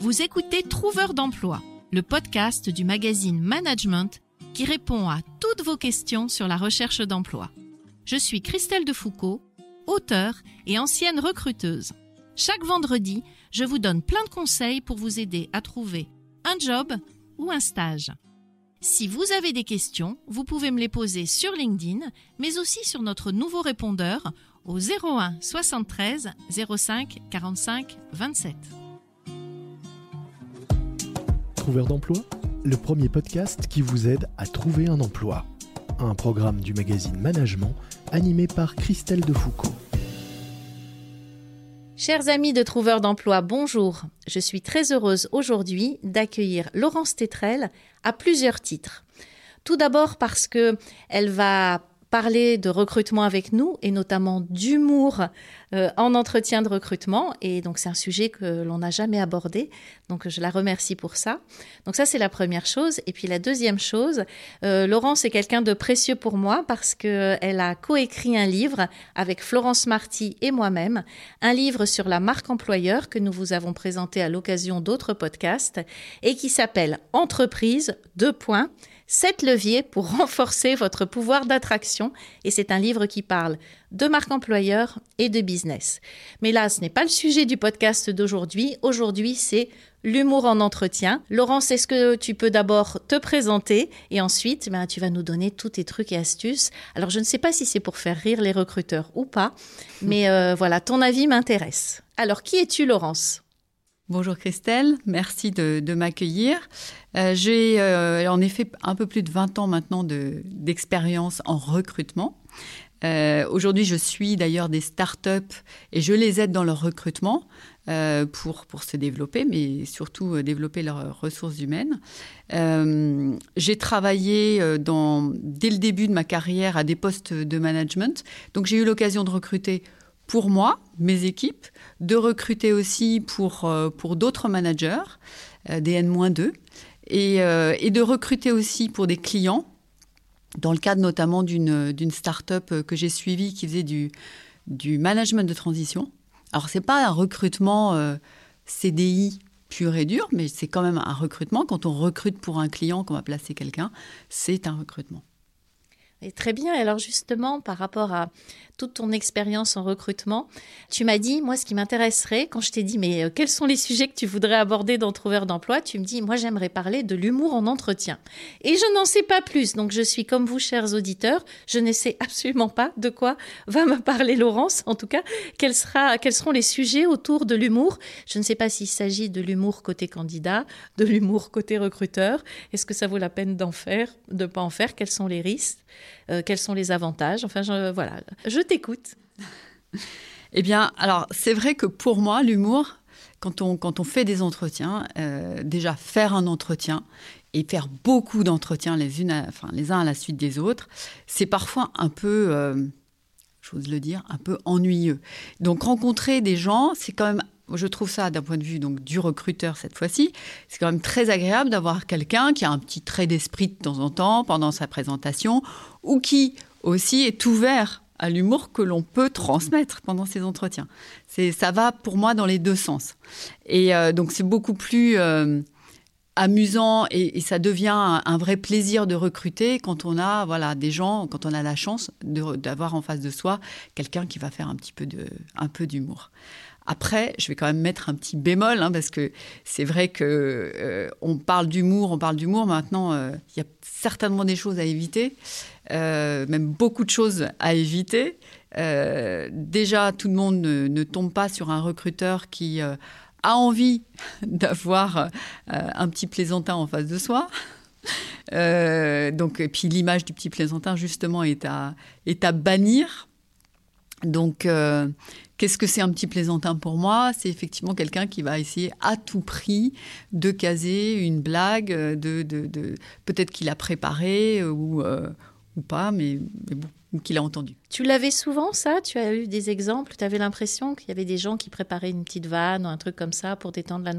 Vous écoutez Trouveur d'emploi, le podcast du magazine Management qui répond à toutes vos questions sur la recherche d'emploi. Je suis Christelle Defoucault, auteure et ancienne recruteuse. Chaque vendredi, je vous donne plein de conseils pour vous aider à trouver un job ou un stage. Si vous avez des questions, vous pouvez me les poser sur LinkedIn, mais aussi sur notre nouveau répondeur au 01 73 05 45 27. Trouveur d'emploi, le premier podcast qui vous aide à trouver un emploi. Un programme du magazine Management animé par Christelle Defoucault. Chers amis de Trouveurs d'emploi, bonjour. Je suis très heureuse aujourd'hui d'accueillir Laurence Tétrel à plusieurs titres. Tout d'abord parce que elle va parler de recrutement avec nous et notamment d'humour euh, en entretien de recrutement. Et donc c'est un sujet que l'on n'a jamais abordé. Donc je la remercie pour ça. Donc ça c'est la première chose. Et puis la deuxième chose, euh, Laurence est quelqu'un de précieux pour moi parce qu'elle a coécrit un livre avec Florence Marty et moi-même, un livre sur la marque employeur que nous vous avons présenté à l'occasion d'autres podcasts et qui s'appelle Entreprise, deux points, Sept leviers pour renforcer votre pouvoir d'attraction. Et c'est un livre qui parle de marque employeur et de business. Mais là, ce n'est pas le sujet du podcast d'aujourd'hui. Aujourd'hui, c'est l'humour en entretien. Laurence, est-ce que tu peux d'abord te présenter et ensuite, ben, tu vas nous donner tous tes trucs et astuces. Alors, je ne sais pas si c'est pour faire rire les recruteurs ou pas, mais euh, voilà, ton avis m'intéresse. Alors, qui es-tu, Laurence? Bonjour Christelle, merci de, m'accueillir. Euh, j'ai euh, en effet un peu plus de 20 ans maintenant d'expérience en recrutement. Euh, aujourd'hui, je suis d'ailleurs des startups et je les aide dans leur recrutement pour, pour se développer, mais surtout développer leurs ressources humaines. j'ai travaillé dans, dès le début de ma carrière à des postes de management, donc j'ai eu l'occasion de recruter pour moi, mes équipes, de recruter aussi pour, euh, pour d'autres managers, euh, des N-2, et, euh, et, de recruter aussi pour des clients, dans le cadre notamment d'une start-up que j'ai suivie qui faisait du, du management de transition. Alors, ce n'est pas un recrutement CDI pur et dur, mais c'est quand même un recrutement. Quand on recrute pour un client, qu'on va placer quelqu'un, c'est un recrutement. Et très bien. Alors justement, par rapport à toute ton expérience en recrutement, tu m'as dit, moi, ce qui m'intéresserait, quand je t'ai dit, mais euh, quels sont les sujets que tu voudrais aborder dans Trouveur d'emploi, tu me dis, moi, j'aimerais parler de l'humour en entretien. Et je n'en sais pas plus. Donc, je suis comme vous, chers auditeurs, je ne sais absolument pas de quoi va me parler Laurence. En tout cas, quels, seront les sujets autour de l'humour. Je ne sais pas s'il s'agit de l'humour côté candidat, de l'humour côté recruteur. Est-ce que ça vaut la peine d'en faire, de pas en faire? Quels sont les risques? Euh, quels sont les avantages? Enfin, je, voilà, je t'écoute. eh bien, alors, c'est vrai que pour moi, l'humour, quand on, quand on fait des entretiens, euh, déjà faire un entretien et faire beaucoup d'entretiens les, enfin, les uns à la suite des autres, c'est parfois un peu, euh, j'ose le dire, un peu ennuyeux. Donc rencontrer des gens, c'est quand même je trouve ça d'un point de vue donc du recruteur cette fois-ci, c'est quand même très agréable d'avoir quelqu'un qui a un petit trait d'esprit de temps en temps pendant sa présentation ou qui aussi est ouvert à l'humour que l'on peut transmettre pendant ces entretiens. C'est ça va pour moi dans les deux sens. Et euh, donc c'est beaucoup plus euh, amusant et, ça devient un, vrai plaisir de recruter quand on a voilà des gens, quand on a la chance d'avoir en face de soi quelqu'un qui va faire un petit peu de un peu d'humour. Après, je vais quand même mettre un petit bémol, hein, parce que c'est vrai que euh, on parle d'humour, on parle d'humour. Maintenant, euh, il y a certainement des choses à éviter, euh, même beaucoup de choses à éviter. déjà, tout le monde ne, tombe pas sur un recruteur qui a envie d'avoir un petit plaisantin en face de soi. donc, et puis l'image du petit plaisantin, justement, est à, est à bannir. Donc, Qu'est-ce que c'est un petit plaisantin pour moi? C'est effectivement quelqu'un qui va essayer à tout prix de caser une blague, de, de, peut-être qu'il a préparé euh, ou, euh, ou pas, mais, bon, qu'il a entendu. Tu l'avais souvent, ça? Tu as eu des exemples? Tu avais l'impression qu'il y avait des gens qui préparaient une petite vanne ou un truc comme ça pour détendre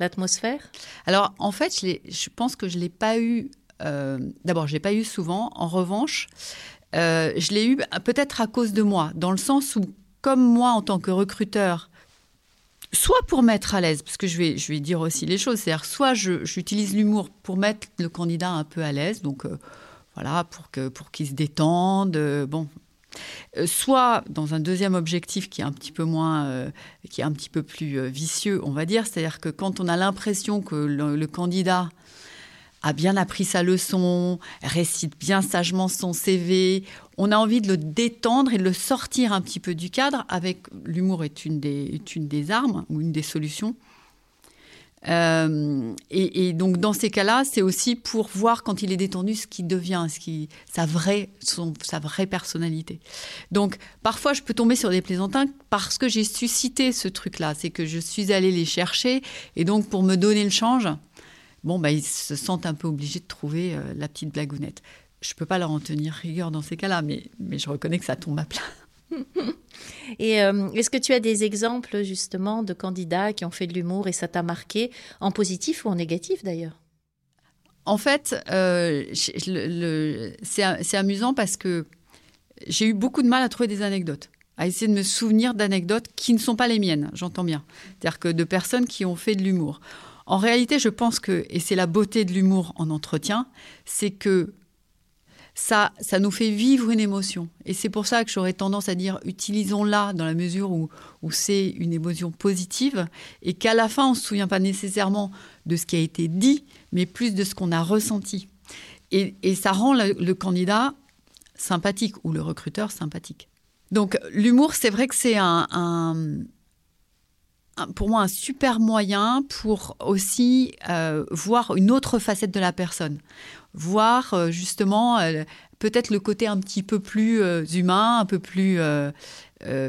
l'atmosphère? Alors, en fait, je, je, pense que je ne l'ai pas eu. Euh, d'abord, je ne l'ai pas eu souvent. En revanche, je l'ai eu peut-être à cause de moi, dans le sens où comme moi, en tant que recruteur, soit pour mettre à l'aise, parce que je vais, dire aussi les choses, c'est-à-dire soit j'utilise l'humour pour mettre le candidat un peu à l'aise, donc euh, voilà, pour qu'il se détende, euh, bon. Euh, soit dans un deuxième objectif qui est un petit peu moins, qui est un petit peu plus vicieux, on va dire, c'est-à-dire que quand on a l'impression que le candidat a bien appris sa leçon, récite bien sagement son CV. On a envie de le détendre et de le sortir un petit peu du cadre. Avec l'humour est une des, une des armes ou une des solutions. Euh, et, donc dans ces cas-là, c'est aussi pour voir quand il est détendu ce qui devient, ce qui, sa vraie, sa vraie personnalité. Donc parfois, je peux tomber sur des plaisantins parce que j'ai suscité ce truc-là, c'est que je suis allée les chercher et donc pour me donner le change, bon, bah, ils se sentent un peu obligés de trouver euh, la petite blagounette. Je ne peux pas leur en tenir rigueur dans ces cas-là, mais, mais je reconnais que ça tombe à plat. et euh, est-ce que tu as des exemples justement de candidats qui ont fait de l'humour et ça t'a marqué, en positif ou en négatif d'ailleurs? En fait, euh, c'est amusant parce que j'ai eu beaucoup de mal à trouver des anecdotes à essayer de me souvenir d'anecdotes qui ne sont pas les miennes, j'entends bien. C'est-à-dire que de personnes qui ont fait de l'humour. En réalité, je pense que, et c'est la beauté de l'humour en entretien, c'est que ça, ça nous fait vivre une émotion. Et c'est pour ça que j'aurais tendance à dire utilisons-la dans la mesure où, où c'est une émotion positive et qu'à la fin, on ne se souvient pas nécessairement de ce qui a été dit, mais plus de ce qu'on a ressenti. Et, ça rend le, candidat sympathique ou le recruteur sympathique. Donc l'humour, c'est vrai que c'est un pour moi un super moyen pour aussi euh, voir une autre facette de la personne, voir euh, justement euh, peut-être le côté un petit peu plus humain, un peu plus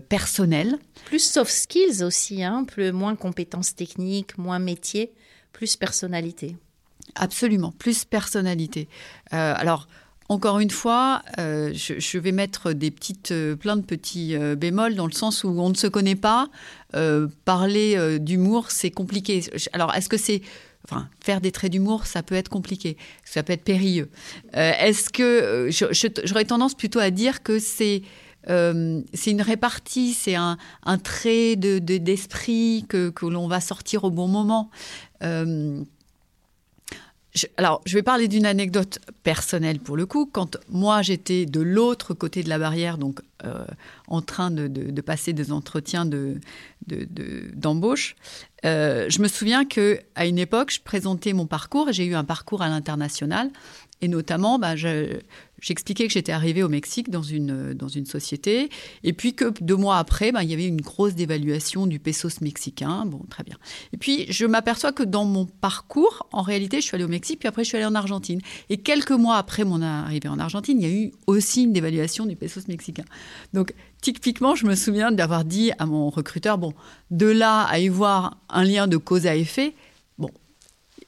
personnel. Plus soft skills aussi, hein, plus, moins compétences techniques, moins métier, plus personnalité. Absolument, plus personnalité. alors, encore une fois, euh, je, vais mettre des euh, plein de petits euh, bémols dans le sens où on ne se connaît pas. parler d'humour, c'est compliqué. Alors, est-ce que c'est Enfin, faire des traits d'humour, ça peut être compliqué, ça peut être périlleux. Est-ce que j'aurais tendance plutôt à dire que c'est une répartie, c'est un, trait d'esprit de, que, que l'on va sortir au bon moment alors, je vais parler d'une anecdote personnelle pour le coup. Quand moi j'étais de l'autre côté de la barrière, donc euh, en train de, passer des entretiens d'embauche, de, euh, je me souviens que à une époque, je présentais mon parcours et j'ai eu un parcours à l'international. Et notamment, bah, je, j'expliquais que j'étais arrivée au Mexique dans une, société, et puis que deux mois après, ben, il y avait une grosse dévaluation du pesos mexicain. Bon, très bien. Et puis, je m'aperçois que dans mon parcours, en réalité, je suis allée au Mexique, puis après, je suis allée en Argentine. Et quelques mois après mon arrivée en Argentine, il y a eu aussi une dévaluation du pesos mexicain. Donc, typiquement, je me souviens d'avoir dit à mon recruteur, bon, de là à y voir un lien de cause à effet, bon,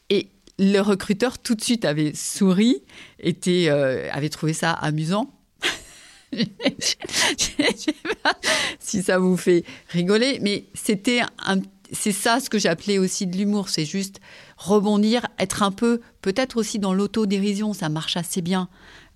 et le recruteur tout de suite avait souri, était, euh, avait trouvé ça amusant. si ça vous fait rigoler, mais c'était c'est ça ce que j'appelais aussi de l'humour, c'est juste rebondir, être un peu, peut-être aussi dans l'autodérision, ça marche assez bien,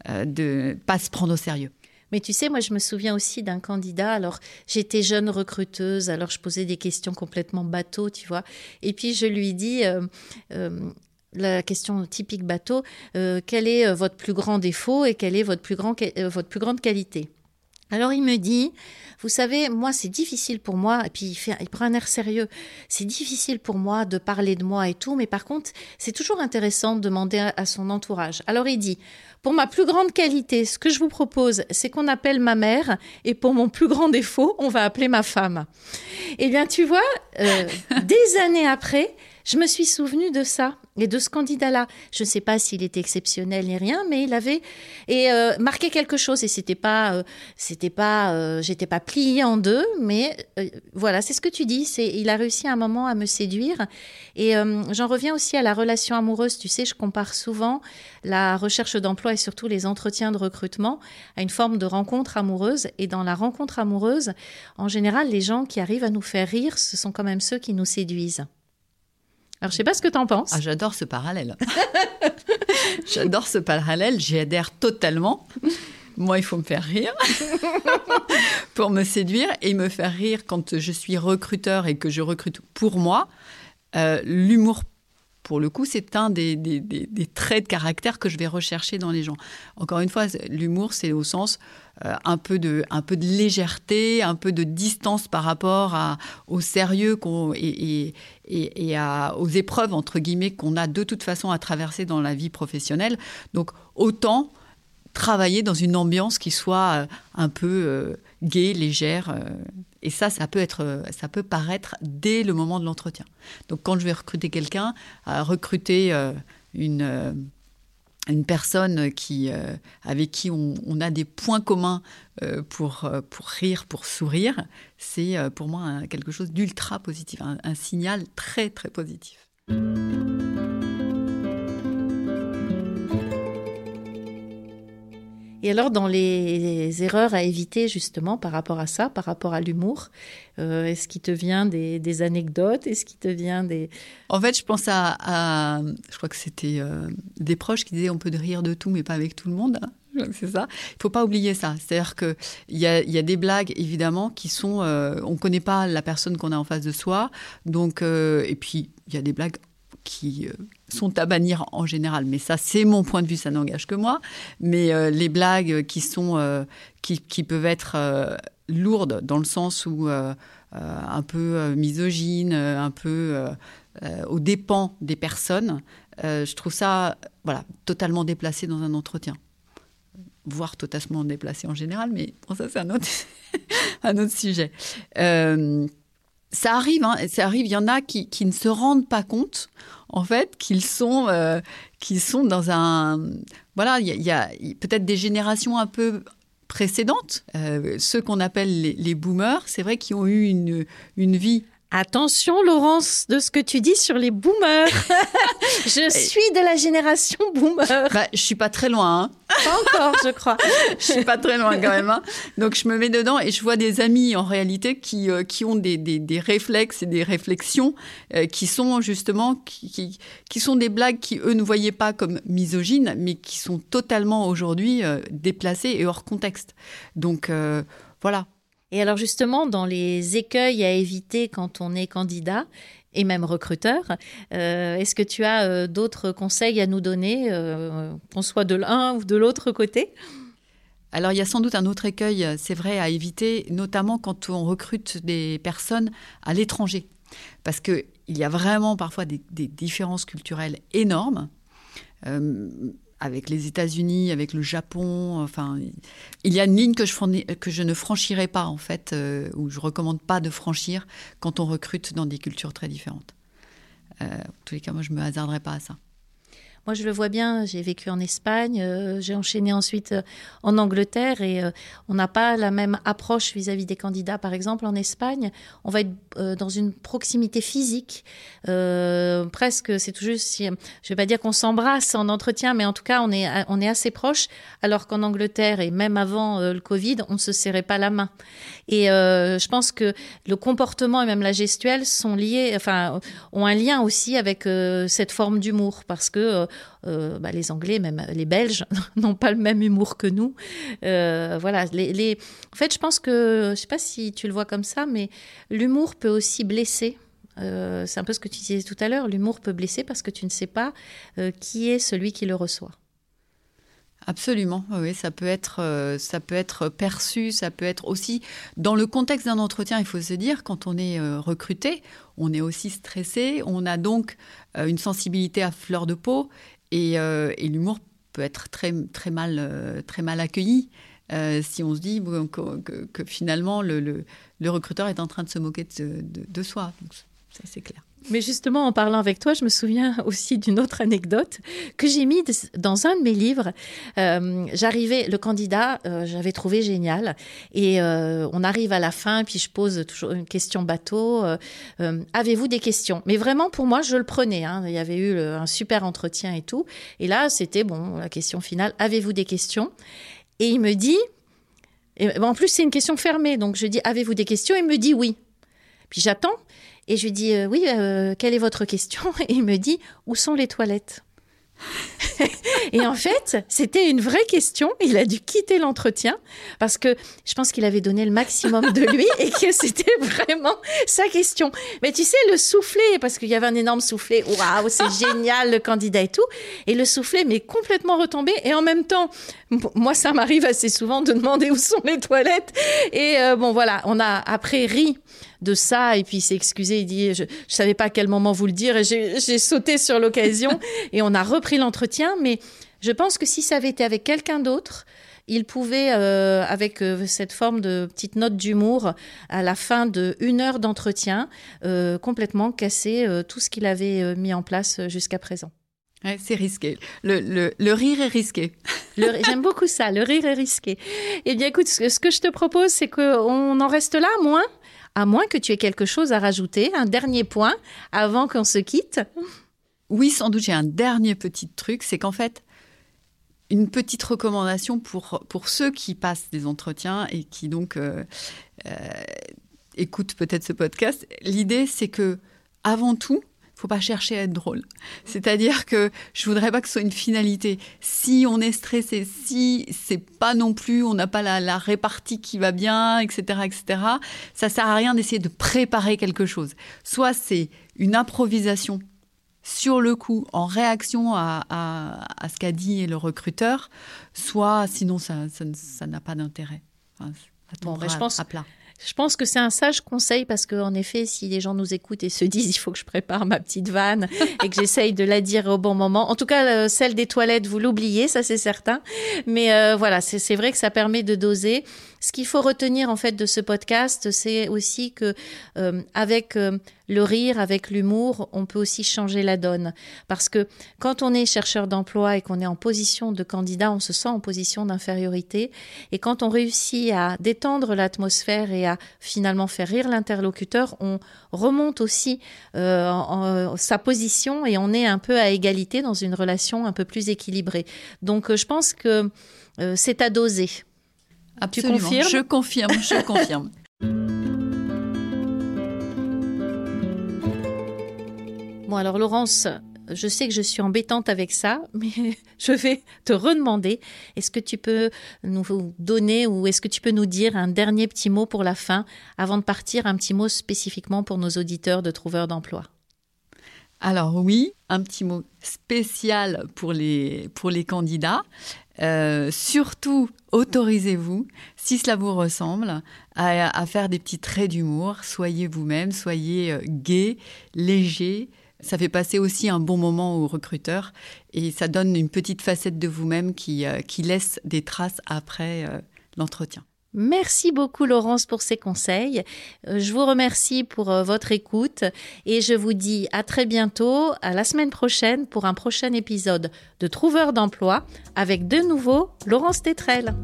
euh, de pas se prendre au sérieux. Mais tu sais, moi, je me souviens aussi d'un candidat. Alors, j'étais jeune recruteuse, alors je posais des questions complètement bateau, tu vois. Et puis, je lui dis, euh, la question typique bateau, euh, quel est euh, votre plus grand défaut et quelle est votre plus, grand, euh, votre plus grande qualité? Alors il me dit, vous savez, moi c'est difficile pour moi, et puis il, fait, il prend un air sérieux, c'est difficile pour moi de parler de moi et tout, mais par contre c'est toujours intéressant de demander à, à, son entourage. Alors il dit, pour ma plus grande qualité, ce que je vous propose, c'est qu'on appelle ma mère, et pour mon plus grand défaut, on va appeler ma femme. Eh bien tu vois, des années après, je me suis souvenu de ça et de ce candidat-là. Je ne sais pas s'il était exceptionnel ni rien, mais il avait et euh, marqué quelque chose. Et c'était pas, euh, c'était pas, euh, j'étais pas pliée en deux, mais voilà, c'est ce que tu dis. C'est, il a réussi à un moment à me séduire. Et j'en reviens aussi à la relation amoureuse. Tu sais, je compare souvent la recherche d'emploi et surtout les entretiens de recrutement à une forme de rencontre amoureuse. Et dans la rencontre amoureuse, en général, les gens qui arrivent à nous faire rire, ce sont quand même ceux qui nous séduisent. Alors, je sais pas ce que tu en penses. Ah, j'adore ce parallèle. j'adore ce parallèle, j'y adhère totalement. Moi, il faut me faire rire pour me séduire et me faire rire quand je suis recruteur et que je recrute pour moi. Euh, l'humour pour le coup, c'est un des, traits de caractère que je vais rechercher dans les gens. Encore une fois, l'humour, c'est au sens euh, un, peu de, un peu de légèreté, un peu de distance par rapport au sérieux et, aux épreuves, entre guillemets, qu'on a de toute façon à traverser dans la vie professionnelle. Donc, autant travailler dans une ambiance qui soit euh, un peu euh, gaie, légère. Et ça, ça peut, être, ça peut paraître dès le moment de l'entretien. Donc quand je vais recruter quelqu'un, recruter une, une personne qui, avec qui on, a des points communs pour, pour rire, pour sourire, c'est pour moi quelque chose d'ultra positif, un signal très très positif. Et alors, dans les erreurs à éviter justement par rapport à ça, par rapport à l'humour, euh, est-ce qu'il te vient des, anecdotes? Est-ce qu'il te vient des... En fait, je pense à, je crois que c'était euh, des proches qui disaient on peut rire de tout, mais pas avec tout le monde. C'est ça. Il faut pas oublier ça. C'est-à-dire qu'il y a, y a des blagues, évidemment, qui sont... Euh, on ne connaît pas la personne qu'on a en face de soi. Donc, et puis, il y a des blagues qui sont à bannir en général, mais ça c'est mon point de vue, ça n'engage que moi. Mais euh, les blagues qui sont euh, qui, peuvent être euh, lourdes dans le sens où un peu misogynes, un peu aux dépens des personnes, je trouve ça voilà totalement déplacé dans un entretien voire totalement déplacé en général, mais bon, ça c'est un autre, un autre sujet. Ça arrive, hein, ça arrive. Il y en a qui, qui, ne se rendent pas compte en fait, qu'ils sont, euh, sont dans un... Voilà, il y a, peut-être des générations un peu précédentes, euh, ceux qu'on appelle les, les boomers, c'est vrai, qui ont eu une, une vie Attention, Laurence, de ce que tu dis sur les boomers. je suis de la génération boomer. Bah, je suis pas très loin. Hein. Pas encore, je crois. je suis pas très loin quand même. Hein. Donc je me mets dedans et je vois des amis en réalité qui, euh, qui ont des, des, réflexes et des réflexions euh, qui sont justement qui, qui, sont des blagues qui eux ne voyaient pas comme misogynes, mais qui sont totalement aujourd'hui euh, déplacées et hors contexte. Donc voilà. Et alors justement, dans les écueils à éviter quand on est candidat et même recruteur, euh, est-ce que tu as euh, d'autres conseils à nous donner, euh, qu'on soit de l'un ou de l'autre côté? Alors il y a sans doute un autre écueil, c'est vrai, à éviter, notamment quand on recrute des personnes à l'étranger. Parce qu'il y a vraiment parfois des, des différences culturelles énormes avec les États-Unis, avec le Japon. Enfin, il y a une ligne que je, ne franchirai pas, en fait, euh, ou je recommande pas de franchir quand on recrute dans des cultures très différentes. Euh, en tous les cas, moi, je me hasarderai pas à ça. Moi, je le vois bien, j'ai vécu en Espagne, euh, j'ai enchaîné ensuite euh, en Angleterre et euh, on n'a pas la même approche vis-à-vis des candidats. Par exemple, en Espagne, on va être dans une proximité physique, presque, c'est tout juste, si, je ne vais pas dire qu'on s'embrasse en entretien, mais en tout cas, on est, on est assez proche, alors qu'en Angleterre et même avant le Covid, on ne se serrait pas la main. Et je pense que le comportement et même la gestuelle sont liés, enfin, ont un lien aussi avec cette forme d'humour, parce que euh, bah, les Anglais, même les Belges, n'ont pas le même humour que nous. Euh, voilà. Les, En fait, je pense que, je ne sais pas si tu le vois comme ça, mais l'humour peut aussi blesser. Euh, c'est un peu ce que tu disais tout à l'heure. L'humour peut blesser parce que tu ne sais pas qui est celui qui le reçoit. Absolument, oui, ça peut être, euh, ça peut être perçu, ça peut être aussi dans le contexte d'un entretien. Il faut se dire, quand on est euh, recruté, on est aussi stressé, on a donc euh, une sensibilité à fleur de peau, et, l'humour peut être très, très mal, très mal accueilli. si on se dit que, finalement le, recruteur est en train de se moquer de soi. ça, c'est clair. Mais justement, en parlant avec toi, je me souviens aussi d'une autre anecdote que j'ai mise dans un de mes livres. Euh, j'arrivais, le candidat, euh, j'avais trouvé génial. Et euh, on arrive à la fin, puis je pose toujours une question bateau. Avez-vous des questions? Mais vraiment, pour moi, je le prenais. Hein. Il y avait eu un super entretien et tout. Et là, c'était, bon, la question finale, avez-vous des questions? Et il me dit, et, en plus, c'est une question fermée. Donc, je dis, avez-vous des questions? Il me dit oui. Puis j'attends. Et je lui dis, euh, oui, euh, quelle est votre question? Et il me dit, où sont les toilettes? Et en fait, c'était une vraie question. Il a dû quitter l'entretien parce que je pense qu'il avait donné le maximum de lui et que c'était vraiment sa question. Mais tu sais, le soufflet, parce qu'il y avait un énorme soufflet, waouh, c'est génial le candidat et tout. Et le soufflet m'est complètement retombé. Et en même temps, moi, ça m'arrive assez souvent de demander où sont les toilettes. Et euh, bon, voilà, on a après ri de ça et puis il s'est excusé. Il dit je, ne savais pas à quel moment vous le dire et j'ai sauté sur l'occasion et on a repris l'entretien. Mais je pense que si ça avait été avec quelqu'un d'autre, il pouvait, euh, avec euh, cette forme de petite note d'humour, à la fin de une heure d'entretien, complètement casser tout ce qu'il avait mis en place jusqu'à présent c'est risqué. Le, rire est risqué. J'aime beaucoup ça, le rire est risqué. Eh bien, écoute, ce que je te propose, c'est qu'on en reste là, moins, à moins que tu aies quelque chose à rajouter, un dernier point avant qu'on se quitte. Oui, sans doute, j'ai un dernier petit truc, c'est qu'en fait, une petite recommandation pour, pour ceux qui passent des entretiens et qui donc euh, euh, écoutent peut-être ce podcast, l'idée, c'est que avant tout, faut pas chercher à être drôle. C'est-à-dire que je voudrais pas que ce soit une finalité. Si on est stressé, si c'est pas non plus, on n'a pas la, répartie qui va bien, etc., etc., ça sert à rien d'essayer de préparer quelque chose. Soit c'est une improvisation sur le coup, en réaction à, ce qu'a dit le recruteur, soit sinon ça n'a pas d'intérêt. bon, ben, je pense, à plat. Je pense que c'est un sage conseil parce qu'en effet, si les gens nous écoutent et se disent il faut que je prépare ma petite vanne et que j'essaye de la dire au bon moment, en tout cas euh, celle des toilettes, vous l'oubliez, ça c'est certain. Mais euh, voilà, c'est vrai que ça permet de doser. Ce qu'il faut retenir en fait de ce podcast, c'est aussi que euh, avec euh, le rire, avec l'humour, on peut aussi changer la donne. Parce que quand on est chercheur d'emploi et qu'on est en position de candidat, on se sent en position d'infériorité. Et quand on réussit à détendre l'atmosphère et à finalement faire rire l'interlocuteur, on remonte aussi euh, en, sa position et on est un peu à égalité dans une relation un peu plus équilibrée. Donc je pense que c'est à doser. Absolument. Tu confirmes? Je confirme, je confirme. Bon alors Laurence, je sais que je suis embêtante avec ça, mais je vais te redemander, est-ce que tu peux nous donner ou est-ce que tu peux nous dire un dernier petit mot pour la fin, avant de partir, un petit mot spécifiquement pour nos auditeurs de trouveurs d'emploi? Alors oui, un petit mot spécial pour les, pour les candidats. Euh, surtout, autorisez-vous, si cela vous ressemble, à, faire des petits traits d'humour. Soyez vous-même, soyez euh, gai, léger. Ça fait passer aussi un bon moment aux recruteurs et ça donne une petite facette de vous-même qui, euh, qui laisse des traces après l'entretien. Merci beaucoup Laurence pour ces conseils. Euh, je vous remercie pour euh, votre écoute et je vous dis à très bientôt, à la semaine prochaine pour un prochain épisode de Trouveur d'emploi avec de nouveau Laurence Tétrel.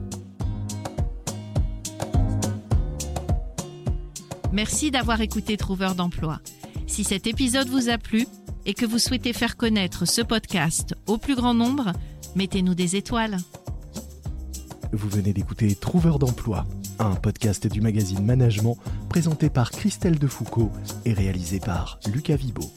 Merci d'avoir écouté Trouveur d'emploi. Si cet épisode vous a plu et que vous souhaitez faire connaître ce podcast au plus grand nombre, mettez-nous des étoiles. Vous venez d'écouter Trouveur d'emploi, un podcast du magazine Management présenté par Christelle Defoucault et réalisé par Lucas Vibo.